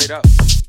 straight up.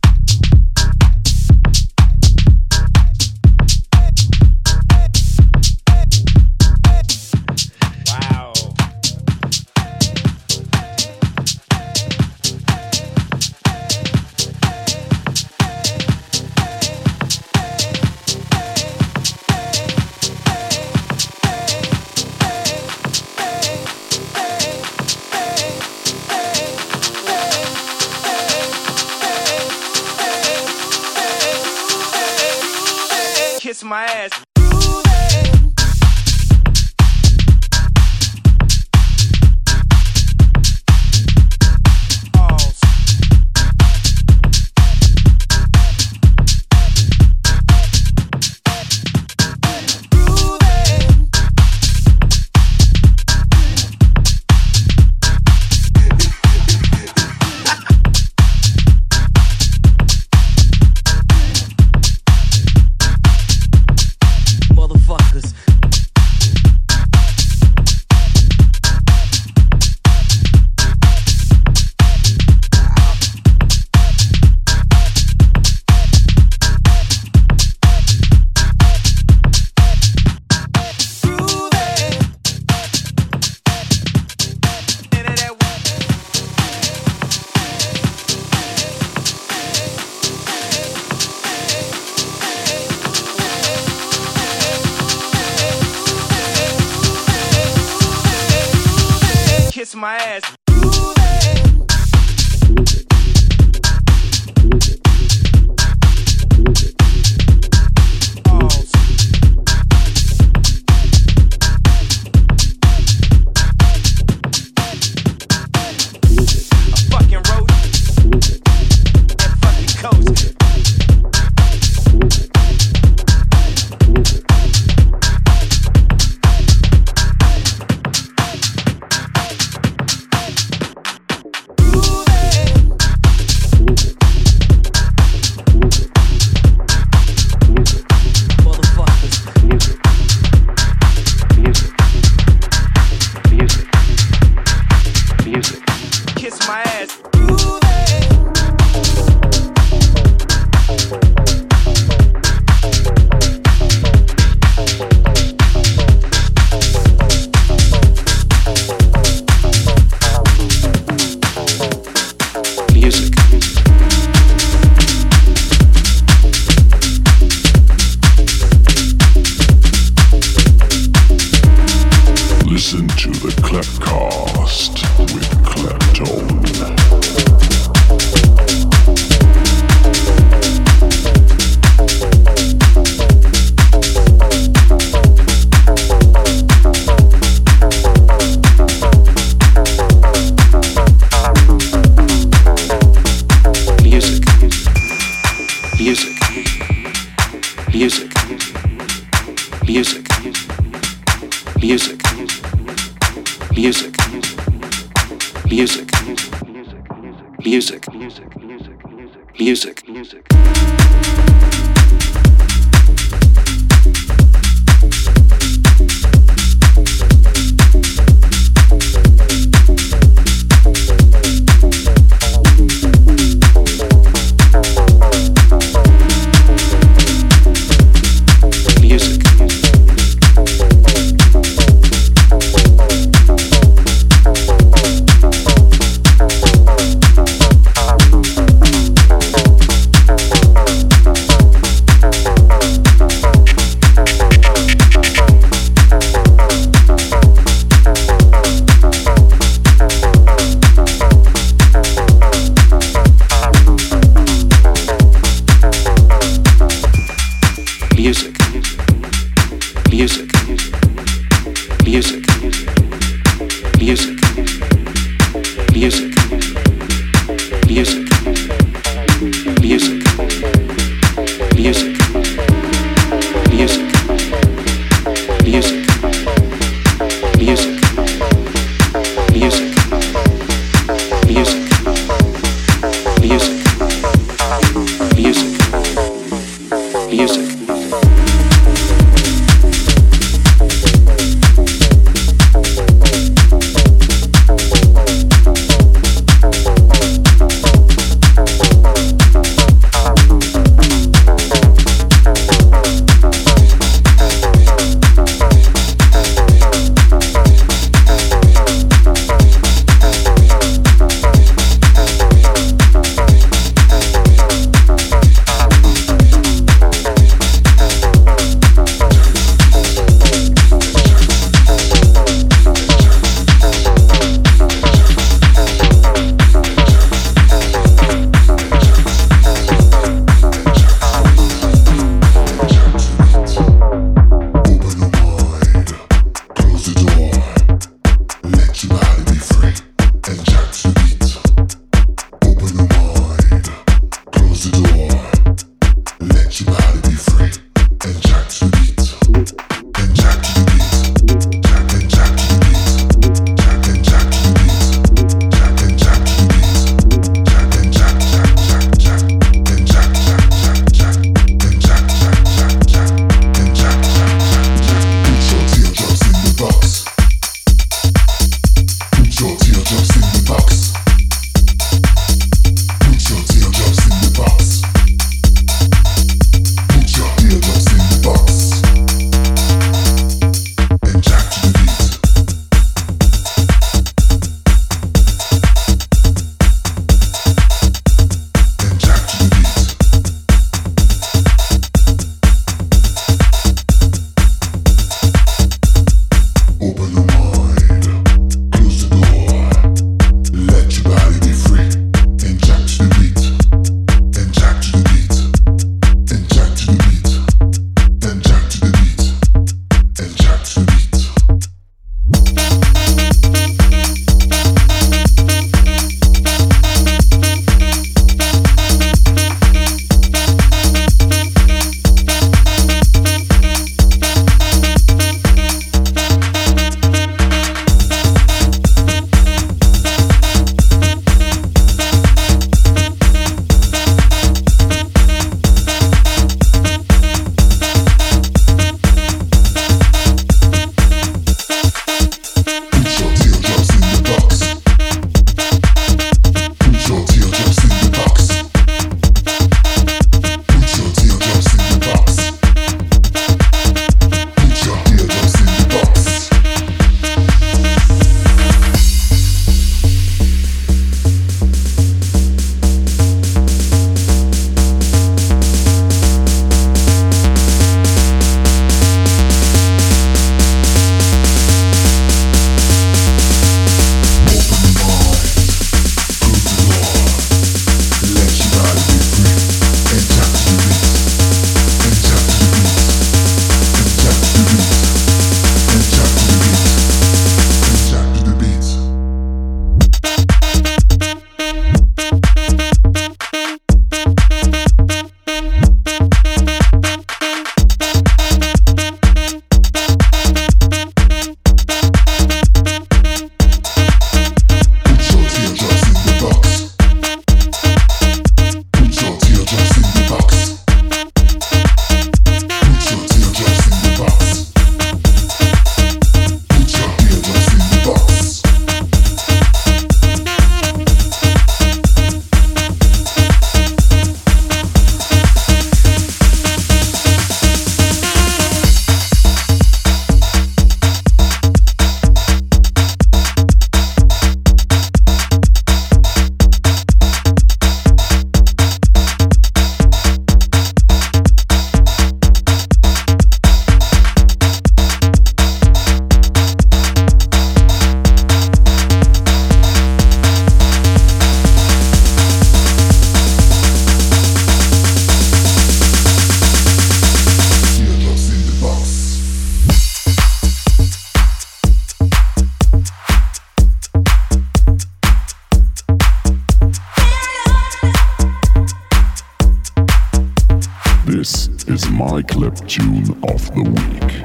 is my clip tune of the week.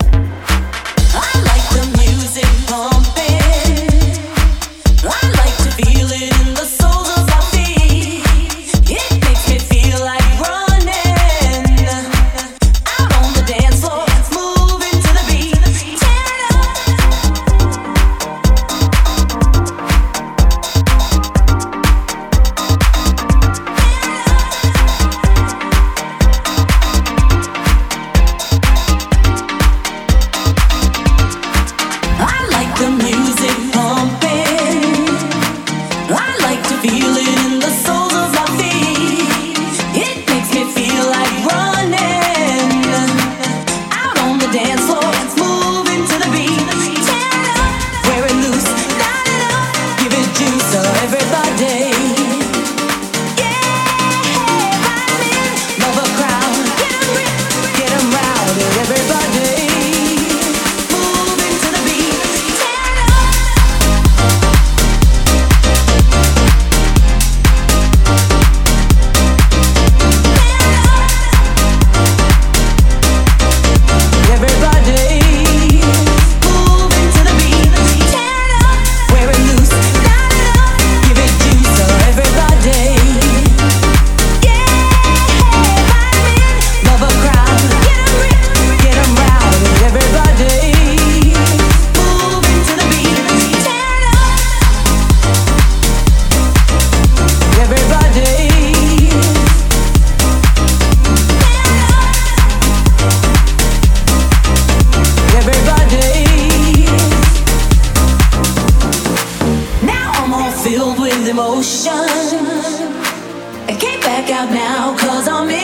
filled with emotion. I can't back out now, cause I'm in.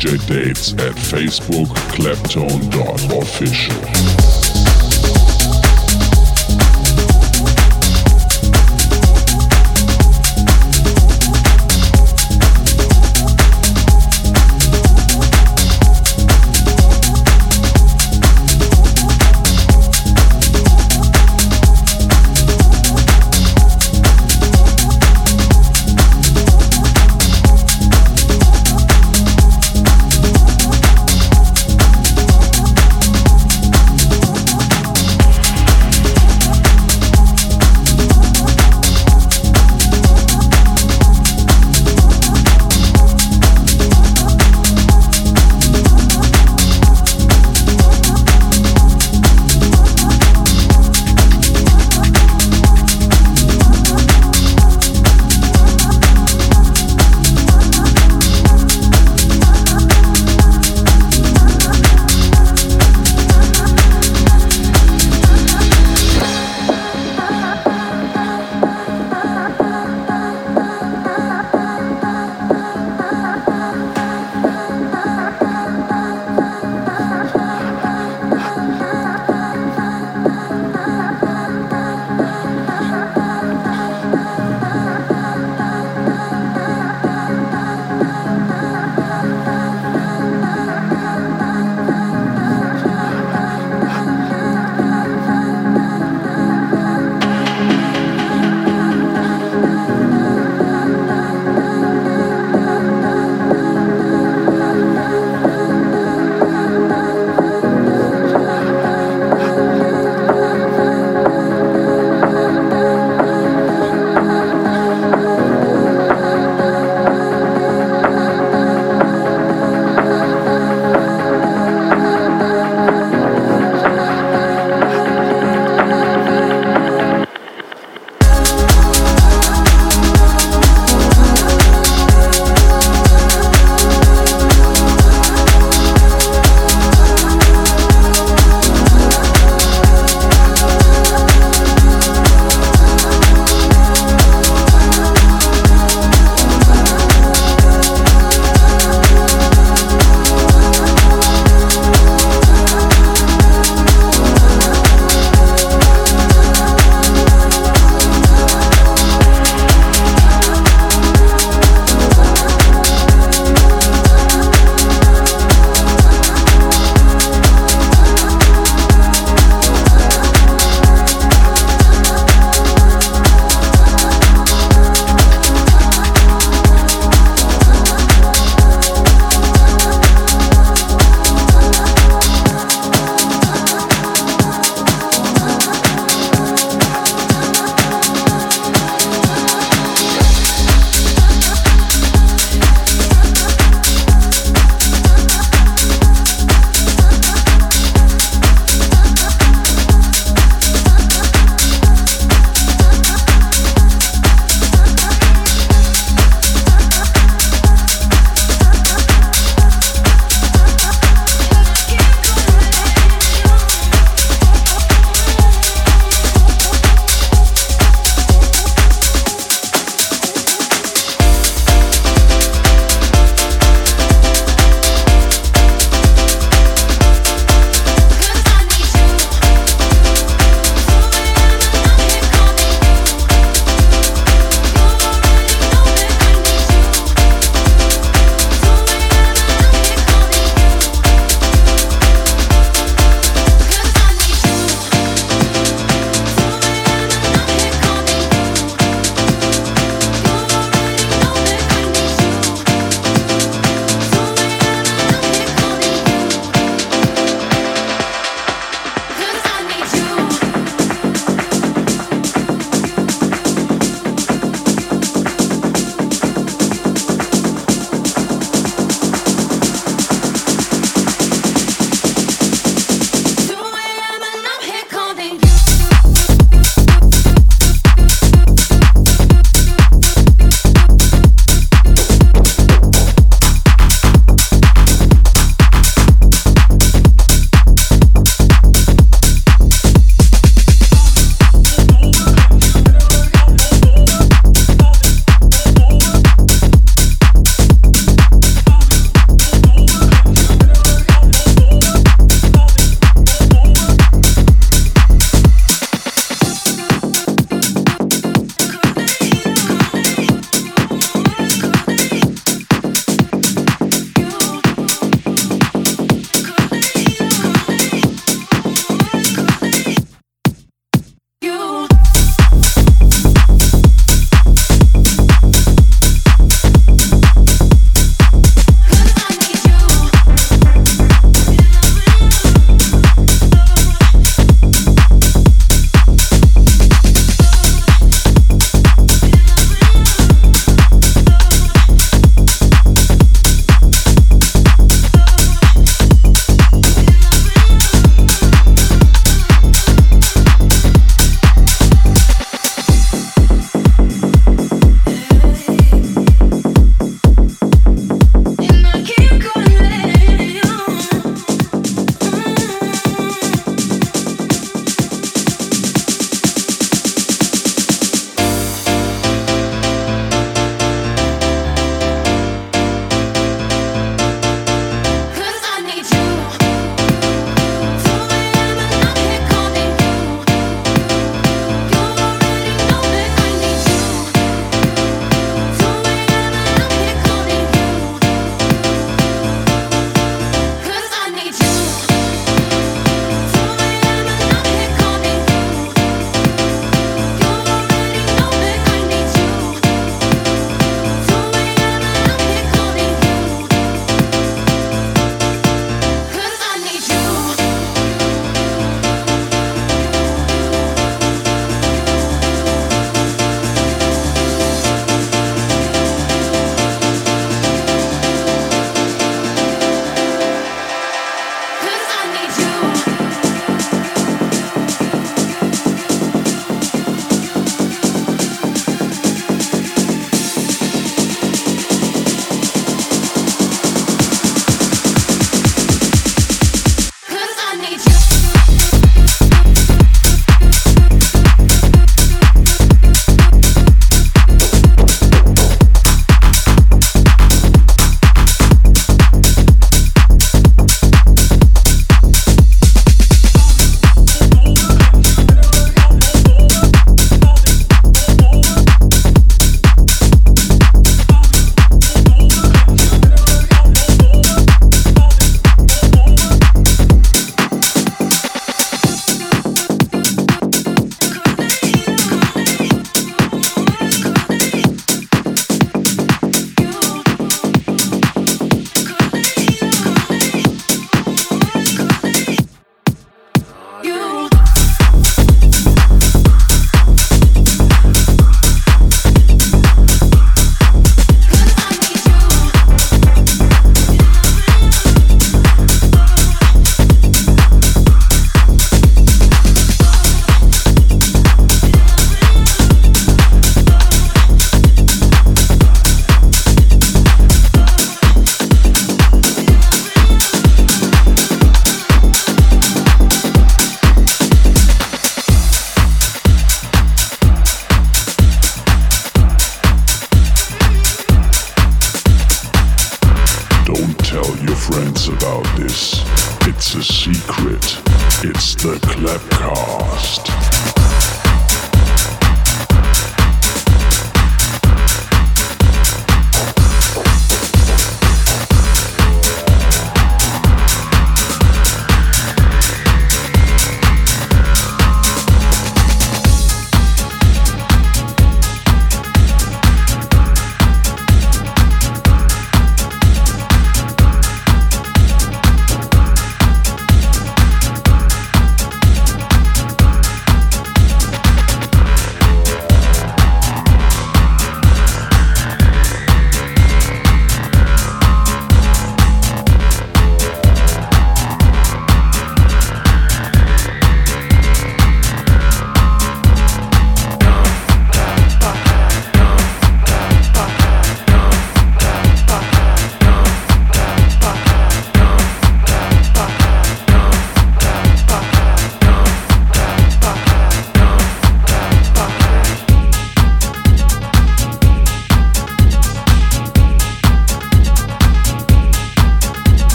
DJ dates at Facebook kleptone.official.